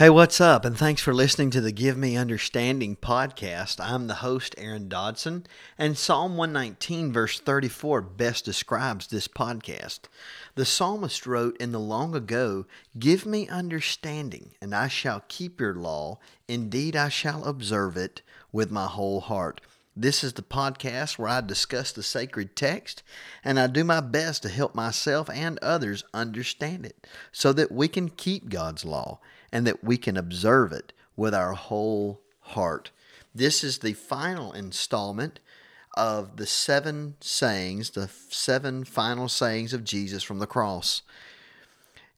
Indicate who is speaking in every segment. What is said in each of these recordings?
Speaker 1: Hey, what's up? And thanks for listening to the Give Me Understanding podcast. I'm the host, Aaron Dodson, and Psalm 119, verse 34, best describes this podcast. The psalmist wrote in the long ago, Give me understanding, and I shall keep your law. Indeed, I shall observe it with my whole heart. This is the podcast where I discuss the sacred text and I do my best to help myself and others understand it so that we can keep God's law and that we can observe it with our whole heart. This is the final installment of the seven sayings, the seven final sayings of Jesus from the cross.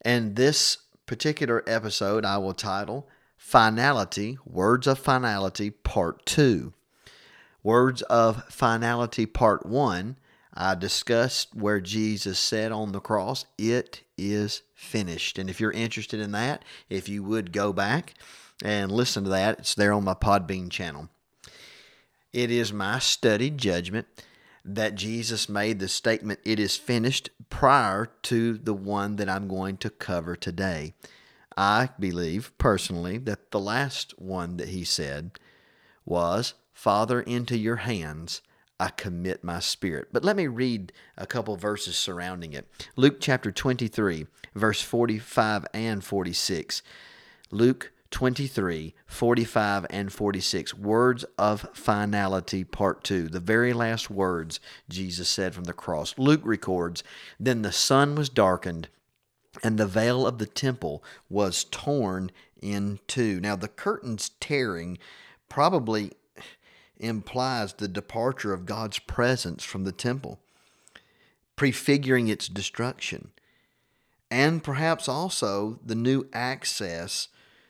Speaker 1: And this particular episode I will title Finality, Words of Finality, Part 2. Words of Finality, Part 1, I discussed where Jesus said on the cross, It is finished. And if you're interested in that, if you would go back and listen to that, it's there on my Podbean channel. It is my studied judgment that Jesus made the statement, It is finished, prior to the one that I'm going to cover today. I believe personally that the last one that he said was, Father, into your hands I commit my spirit. But let me read a couple verses surrounding it. Luke chapter 23, verse 45 and 46. Luke 23, 45 and 46. Words of finality, part 2. The very last words Jesus said from the cross. Luke records Then the sun was darkened, and the veil of the temple was torn in two. Now, the curtains tearing probably implies the departure of God's presence from the temple, prefiguring its destruction, and perhaps also the new access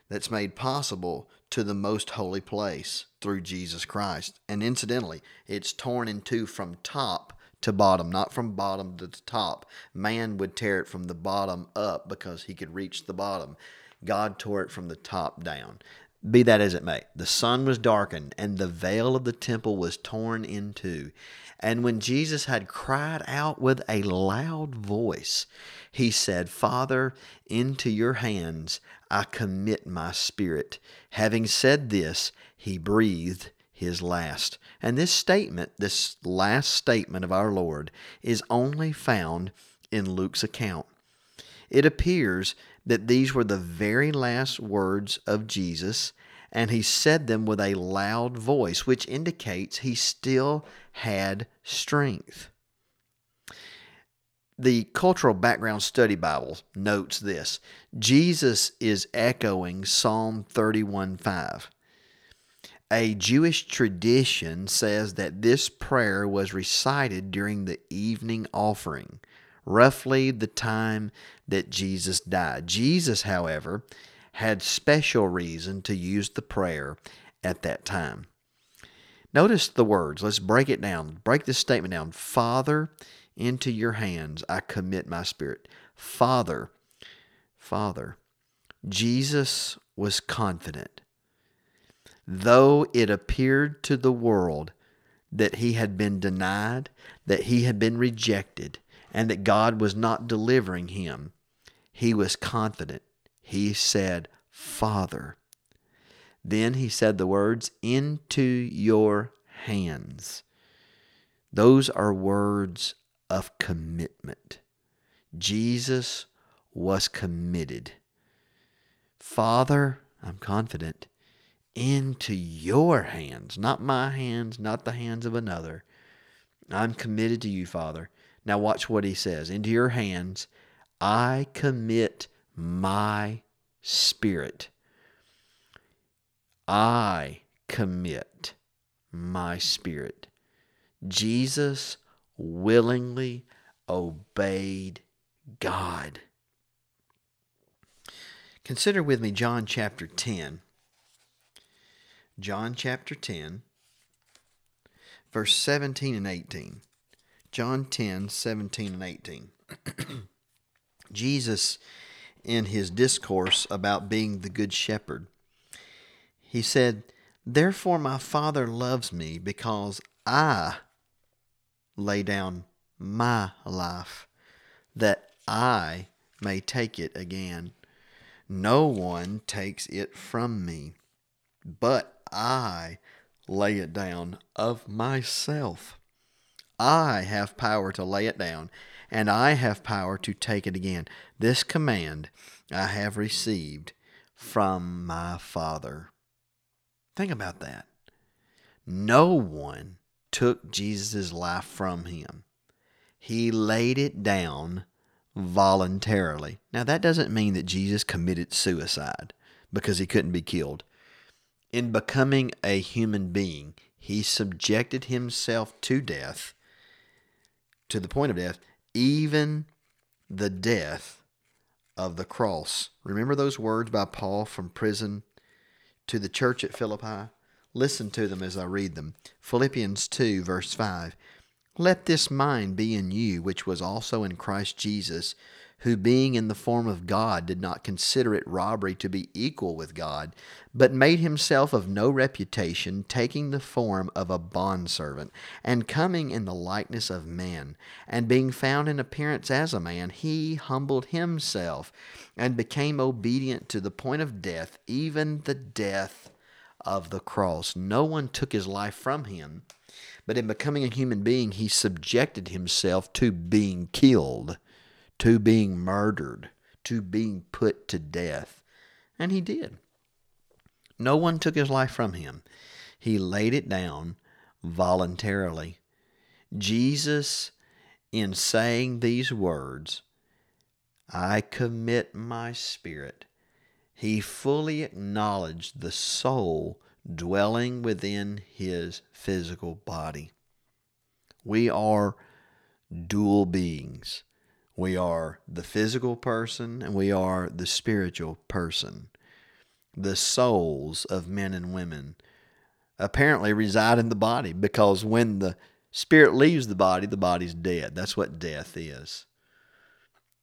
Speaker 1: that's made possible to the most holy place through Jesus Christ. And incidentally, it's torn in two from top to bottom, not from bottom to top. Man would tear it from the bottom up because he could reach the bottom. God tore it from the top down. Be that as it may, the sun was darkened, and the veil of the temple was torn in two. And when Jesus had cried out with a loud voice, he said, Father, into your hands I commit my spirit. Having said this, he breathed his last. And this statement, this last statement of our Lord, is only found in Luke's account. It appears that these were the very last words of Jesus, and he said them with a loud voice, which indicates he still had strength. The Cultural Background Study Bible notes this Jesus is echoing Psalm 31 5. A Jewish tradition says that this prayer was recited during the evening offering roughly the time that Jesus died. Jesus, however, had special reason to use the prayer at that time. Notice the words. Let's break it down. Break this statement down. Father, into your hands I commit my spirit. Father, Father. Jesus was confident. Though it appeared to the world that he had been denied, that he had been rejected, and that God was not delivering him, he was confident. He said, Father. Then he said the words, into your hands. Those are words of commitment. Jesus was committed. Father, I'm confident, into your hands, not my hands, not the hands of another. I'm committed to you, Father. Now, watch what he says Into your hands I commit my spirit. I commit my spirit. Jesus willingly obeyed God. Consider with me John chapter 10. John chapter 10, verse 17 and 18. John 10, 17 and 18. Jesus, in his discourse about being the good shepherd, he said, Therefore my Father loves me because I lay down my life, that I may take it again. No one takes it from me, but I lay it down of myself. I have power to lay it down, and I have power to take it again. This command I have received from my Father. Think about that. No one took Jesus' life from him. He laid it down voluntarily. Now, that doesn't mean that Jesus committed suicide because he couldn't be killed. In becoming a human being, he subjected himself to death, to the point of death, even the death of the cross. Remember those words by Paul from prison to the church at Philippi? Listen to them as I read them. Philippians 2, verse 5. Let this mind be in you, which was also in Christ Jesus, who being in the form of God did not consider it robbery to be equal with God, but made himself of no reputation, taking the form of a bondservant, and coming in the likeness of men, and being found in appearance as a man, he humbled himself, and became obedient to the point of death, even the death of the cross. No one took his life from him, but in becoming a human being, he subjected himself to being killed, to being murdered, to being put to death. And he did. No one took his life from him. He laid it down voluntarily. Jesus, in saying these words, I commit my spirit he fully acknowledged the soul dwelling within his physical body. We are dual beings. We are the physical person and we are the spiritual person. The souls of men and women apparently reside in the body because when the spirit leaves the body, the body's dead. That's what death is.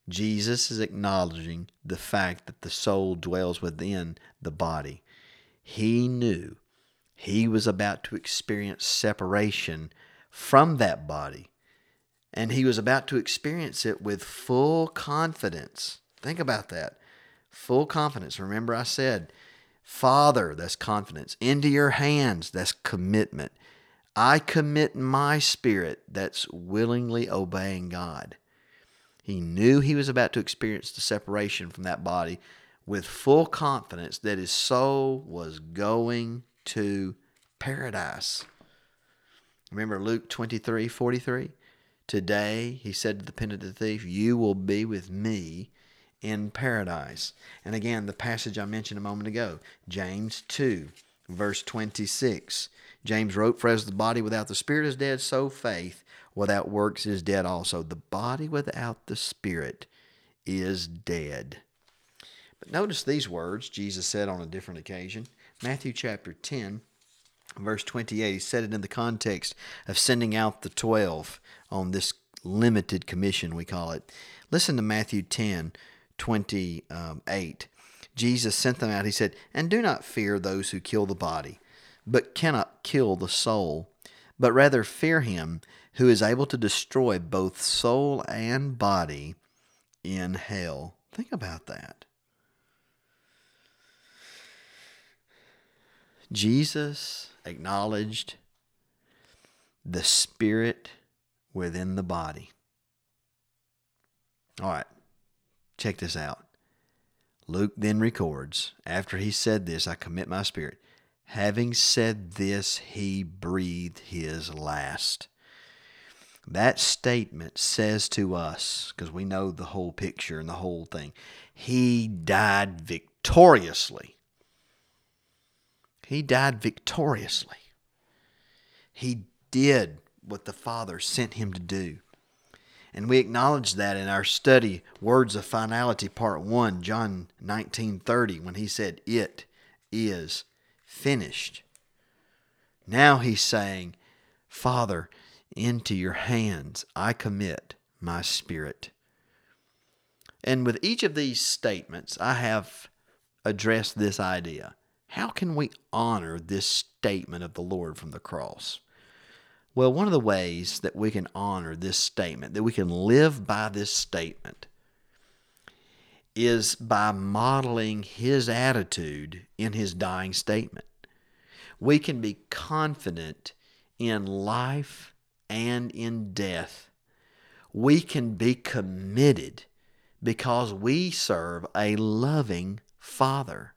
Speaker 1: Jesus is acknowledging the fact that the soul dwells within the body. He knew he was about to experience separation from that body, and he was about to experience it with full confidence. Think about that. Full confidence. Remember, I said, Father, that's confidence. Into your hands, that's commitment. I commit my spirit, that's willingly obeying God. He knew he was about to experience the separation from that body with full confidence that his soul was going to paradise. Remember Luke 23 43? Today, he said to the penitent thief, You will be with me in paradise. And again, the passage I mentioned a moment ago, James 2, verse 26. James wrote, For as the body without the spirit is dead, so faith without works is dead also. The body without the spirit is dead. But notice these words Jesus said on a different occasion. Matthew chapter 10, verse 28. He said it in the context of sending out the 12 on this limited commission, we call it. Listen to Matthew 10, 28. Jesus sent them out. He said, And do not fear those who kill the body, but cannot kill the soul, but rather fear him who is able to destroy both soul and body in hell. Think about that. Jesus acknowledged the spirit within the body. All right, check this out. Luke then records, after he said this, I commit my spirit. Having said this, he breathed his last. That statement says to us, because we know the whole picture and the whole thing, he died victoriously. He died victoriously. He did what the Father sent him to do. And we acknowledge that in our study, Words of Finality, Part 1, John 19 30, when he said, It is finished. Now he's saying, Father, into your hands I commit my spirit. And with each of these statements, I have addressed this idea. How can we honor this statement of the Lord from the cross? Well, one of the ways that we can honor this statement, that we can live by this statement, is by modeling his attitude in his dying statement. We can be confident in life and in death. We can be committed because we serve a loving Father.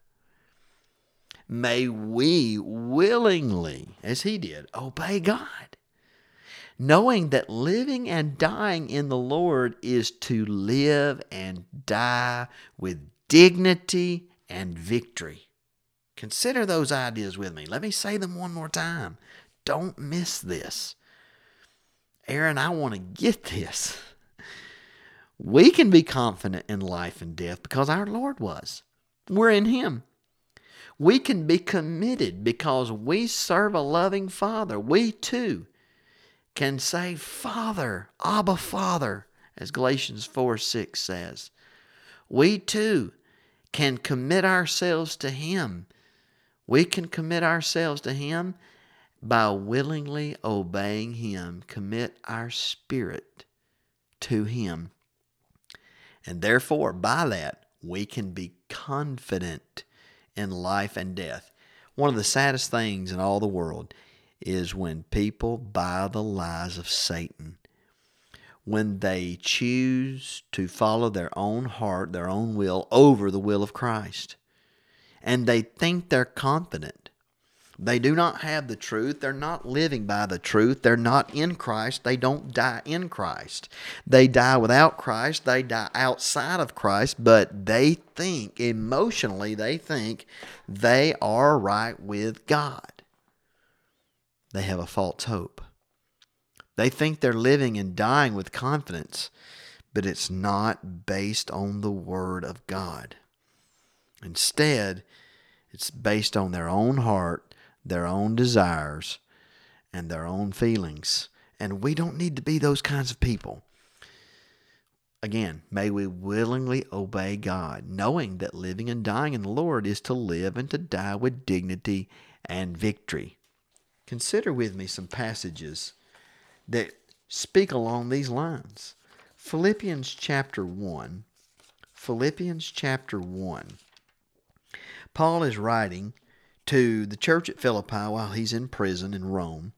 Speaker 1: May we willingly, as he did, obey God, knowing that living and dying in the Lord is to live and die with dignity and victory. Consider those ideas with me. Let me say them one more time. Don't miss this. Aaron, I want to get this. We can be confident in life and death because our Lord was. We're in Him. We can be committed because we serve a loving Father. We too can say, Father, Abba, Father, as Galatians 4 6 says. We too can commit ourselves to Him. We can commit ourselves to Him by willingly obeying Him, commit our spirit to Him. And therefore, by that, we can be confident in life and death. One of the saddest things in all the world is when people buy the lies of Satan. When they choose to follow their own heart, their own will, over the will of Christ. And they think they're confident they do not have the truth. They're not living by the truth. They're not in Christ. They don't die in Christ. They die without Christ. They die outside of Christ, but they think, emotionally, they think they are right with God. They have a false hope. They think they're living and dying with confidence, but it's not based on the Word of God. Instead, it's based on their own heart their own desires and their own feelings. And we don't need to be those kinds of people. Again, may we willingly obey God, knowing that living and dying in the Lord is to live and to die with dignity and victory. Consider with me some passages that speak along these lines. Philippians chapter 1. Philippians chapter 1. Paul is writing to the church at Philippi while he's in prison in Rome.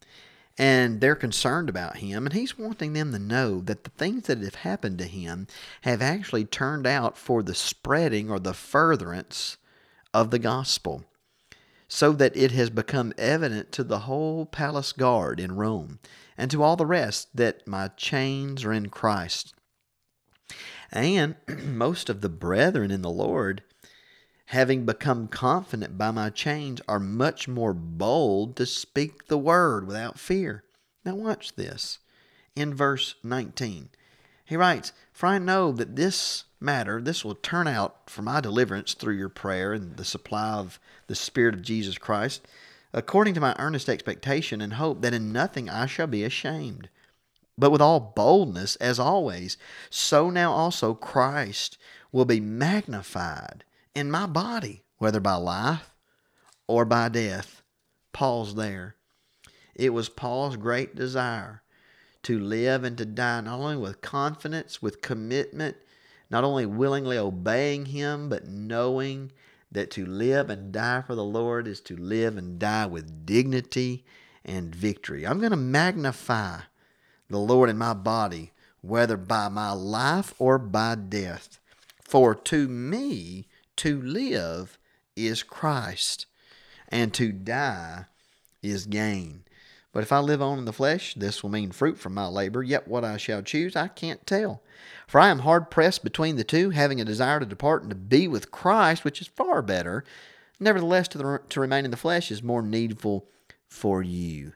Speaker 1: And they're concerned about him, and he's wanting them to know that the things that have happened to him have actually turned out for the spreading or the furtherance of the gospel, so that it has become evident to the whole palace guard in Rome and to all the rest that my chains are in Christ. And most of the brethren in the Lord having become confident by my change, are much more bold to speak the word without fear. Now, watch this. In verse 19, he writes, For I know that this matter, this will turn out for my deliverance through your prayer and the supply of the Spirit of Jesus Christ, according to my earnest expectation and hope that in nothing I shall be ashamed. But with all boldness, as always, so now also Christ will be magnified in my body, whether by life or by death. Paul's there. It was Paul's great desire to live and to die not only with confidence, with commitment, not only willingly obeying Him, but knowing that to live and die for the Lord is to live and die with dignity and victory. I'm going to magnify the Lord in my body, whether by my life or by death. For to me, to live is Christ, and to die is gain. But if I live on in the flesh, this will mean fruit from my labor, yet what I shall choose I can't tell. For I am hard pressed between the two, having a desire to depart and to be with Christ, which is far better. Nevertheless, to, the, to remain in the flesh is more needful for you.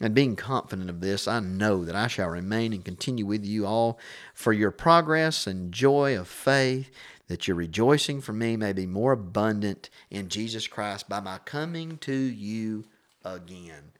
Speaker 1: And being confident of this, I know that I shall remain and continue with you all for your progress and joy of faith, that your rejoicing for me may be more abundant in Jesus Christ by my coming to you again.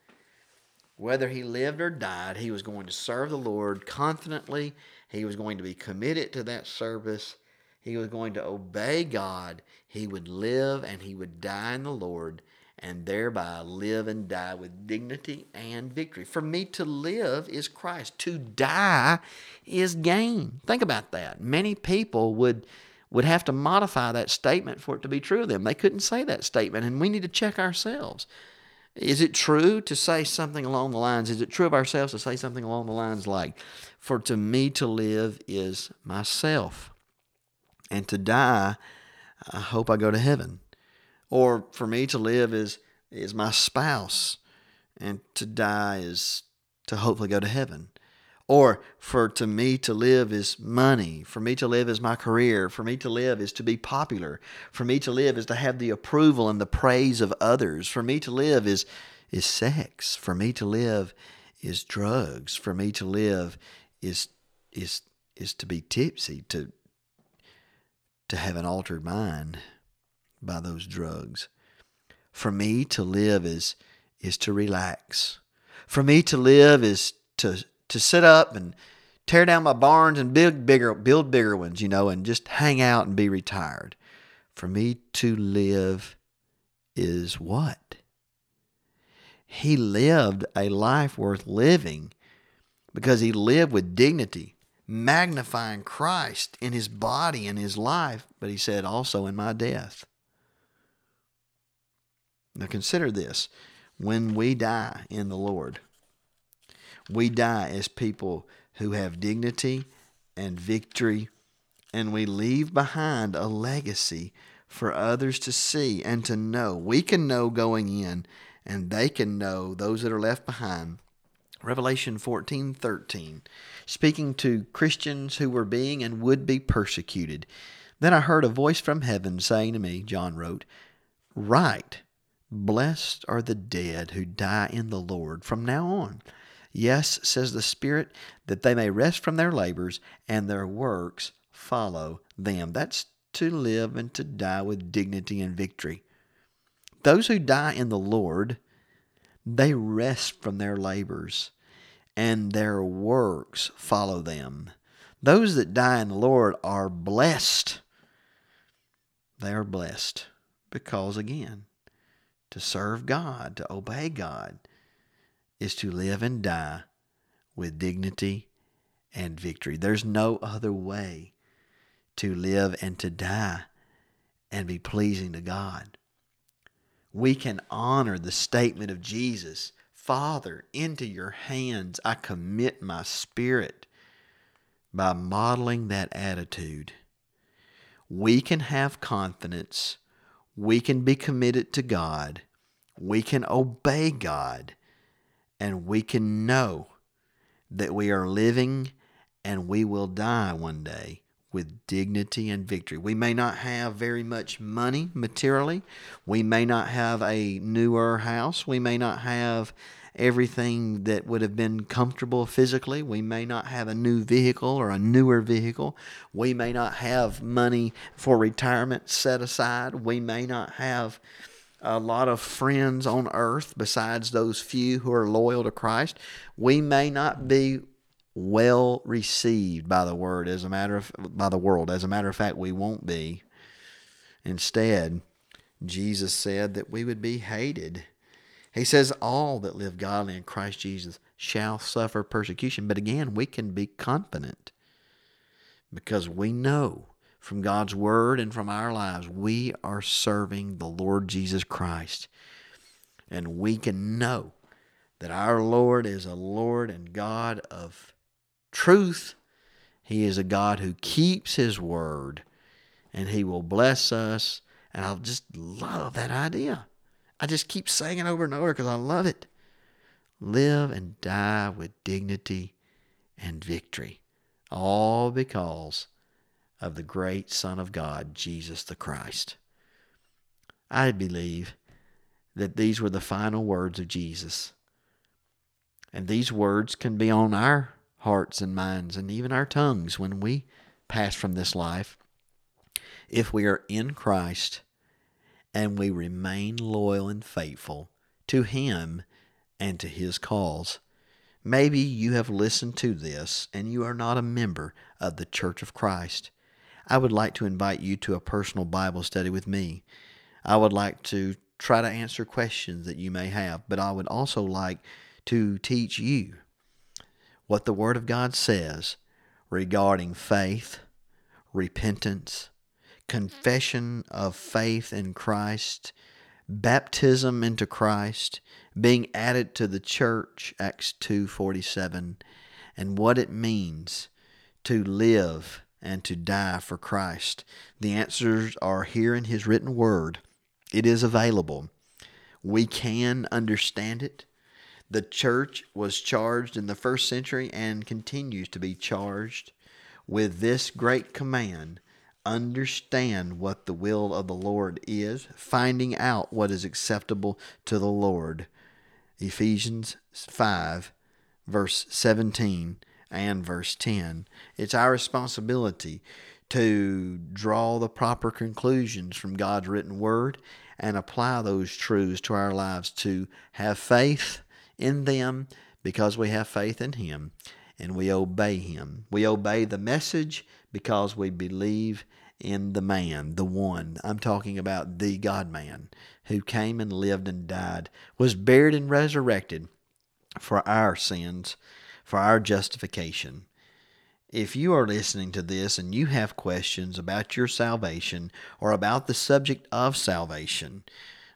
Speaker 1: Whether he lived or died, he was going to serve the Lord confidently. He was going to be committed to that service. He was going to obey God. He would live and he would die in the Lord and thereby live and die with dignity and victory. For me to live is Christ, to die is gain. Think about that. Many people would would have to modify that statement for it to be true of them. They couldn't say that statement, and we need to check ourselves. Is it true to say something along the lines? Is it true of ourselves to say something along the lines like, For to me to live is myself, and to die, I hope I go to heaven. Or for me to live is, is my spouse, and to die is to hopefully go to heaven. Or for to me to live is money. For me to live is my career. For me to live is to be popular. For me to live is to have the approval and the praise of others. For me to live is is sex. For me to live is drugs. For me to live is is is to be tipsy, to to have an altered mind by those drugs. For me to live is is to relax. For me to live is to to sit up and tear down my barns and build bigger build bigger ones, you know, and just hang out and be retired. For me to live is what? He lived a life worth living because he lived with dignity, magnifying Christ in his body and his life, but he said also in my death. Now consider this when we die in the Lord, we die as people who have dignity and victory, and we leave behind a legacy for others to see and to know. We can know going in, and they can know, those that are left behind. Revelation 14 13, speaking to Christians who were being and would be persecuted. Then I heard a voice from heaven saying to me, John wrote, Write, blessed are the dead who die in the Lord from now on. Yes, says the Spirit, that they may rest from their labors and their works follow them. That's to live and to die with dignity and victory. Those who die in the Lord, they rest from their labors and their works follow them. Those that die in the Lord are blessed. They are blessed because, again, to serve God, to obey God, is to live and die with dignity and victory. There's no other way to live and to die and be pleasing to God. We can honor the statement of Jesus Father, into your hands I commit my spirit by modeling that attitude. We can have confidence. We can be committed to God. We can obey God and we can know that we are living and we will die one day with dignity and victory. We may not have very much money materially. We may not have a newer house. We may not have everything that would have been comfortable physically. We may not have a new vehicle or a newer vehicle. We may not have money for retirement set aside. We may not have a lot of friends on earth besides those few who are loyal to Christ, we may not be well received by the word as a matter of by the world. As a matter of fact, we won't be. Instead, Jesus said that we would be hated. He says all that live godly in Christ Jesus shall suffer persecution. But again, we can be confident because we know from God's Word and from our lives, we are serving the Lord Jesus Christ. And we can know that our Lord is a Lord and God of truth. He is a God who keeps His Word, and He will bless us. And I just love that idea. I just keep saying it over and over because I love it. Live and die with dignity and victory, all because of the great Son of God, Jesus the Christ. I believe that these were the final words of Jesus. And these words can be on our hearts and minds and even our tongues when we pass from this life. If we are in Christ and we remain loyal and faithful to Him and to His cause. Maybe you have listened to this and you are not a member of the Church of Christ. I would like to invite you to a personal Bible study with me. I would like to try to answer questions that you may have, but I would also like to teach you what the Word of God says regarding faith, repentance, confession of faith in Christ, baptism into Christ, being added to the church, Acts 2:47, and what it means to live and to die for Christ. The answers are here in his written word. It is available. We can understand it. The church was charged in the first century and continues to be charged with this great command understand what the will of the Lord is, finding out what is acceptable to the Lord. Ephesians 5, verse 17 and verse 10. It's our responsibility to draw the proper conclusions from God's written word and apply those truths to our lives to have faith in them because we have faith in Him and we obey Him. We obey the message because we believe in the man, the one. I'm talking about the God man who came and lived and died, was buried and resurrected for our sins, for our justification. If you are listening to this and you have questions about your salvation or about the subject of salvation,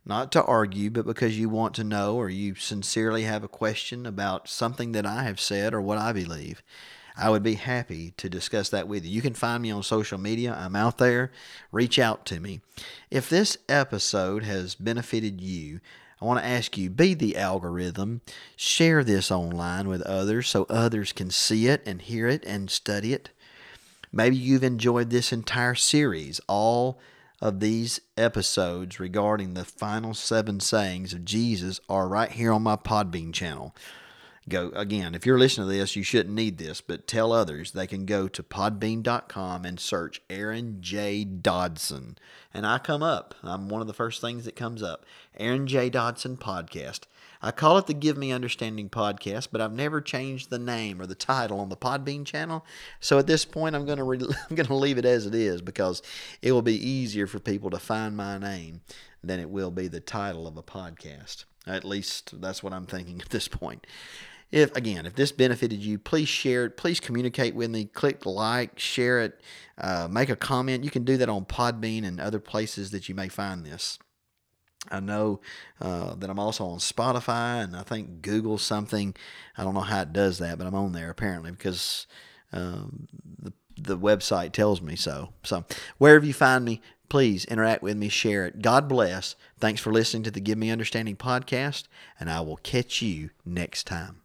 Speaker 1: not to argue, but because you want to know or you sincerely have a question about something that I have said or what I believe, I would be happy to discuss that with you. You can find me on social media. I'm out there. Reach out to me. If this episode has benefited you, I want to ask you be the algorithm, share this online with others so others can see it and hear it and study it. Maybe you've enjoyed this entire series, all of these episodes regarding the final seven sayings of Jesus are right here on my Podbean channel go again if you're listening to this you shouldn't need this but tell others. They can go to podbean.com and search aaron j. Dodson. And i come up. I'm one of the first things that comes up. Aaron j. Dodson podcast. I call it the give me understanding podcast but i've never changed the name or the title on the podbean channel. So at this point i'm going to re- i'm going to leave it as it is because it will be easier for people to find my name than it will be the title of a podcast. At least that's what i'm thinking at this point if again, if this benefited you, please share it. Please communicate with me. Click like, share it, uh, make a comment. You can do that on Podbean and other places that you may find this. I know uh, that I'm also on Spotify and I think Google something. I don't know how it does that, but I'm on there apparently because um, the the website tells me so. So wherever you find me, please interact with me, share it. God bless. Thanks for listening to the Give Me Understanding podcast, and I will catch you next time.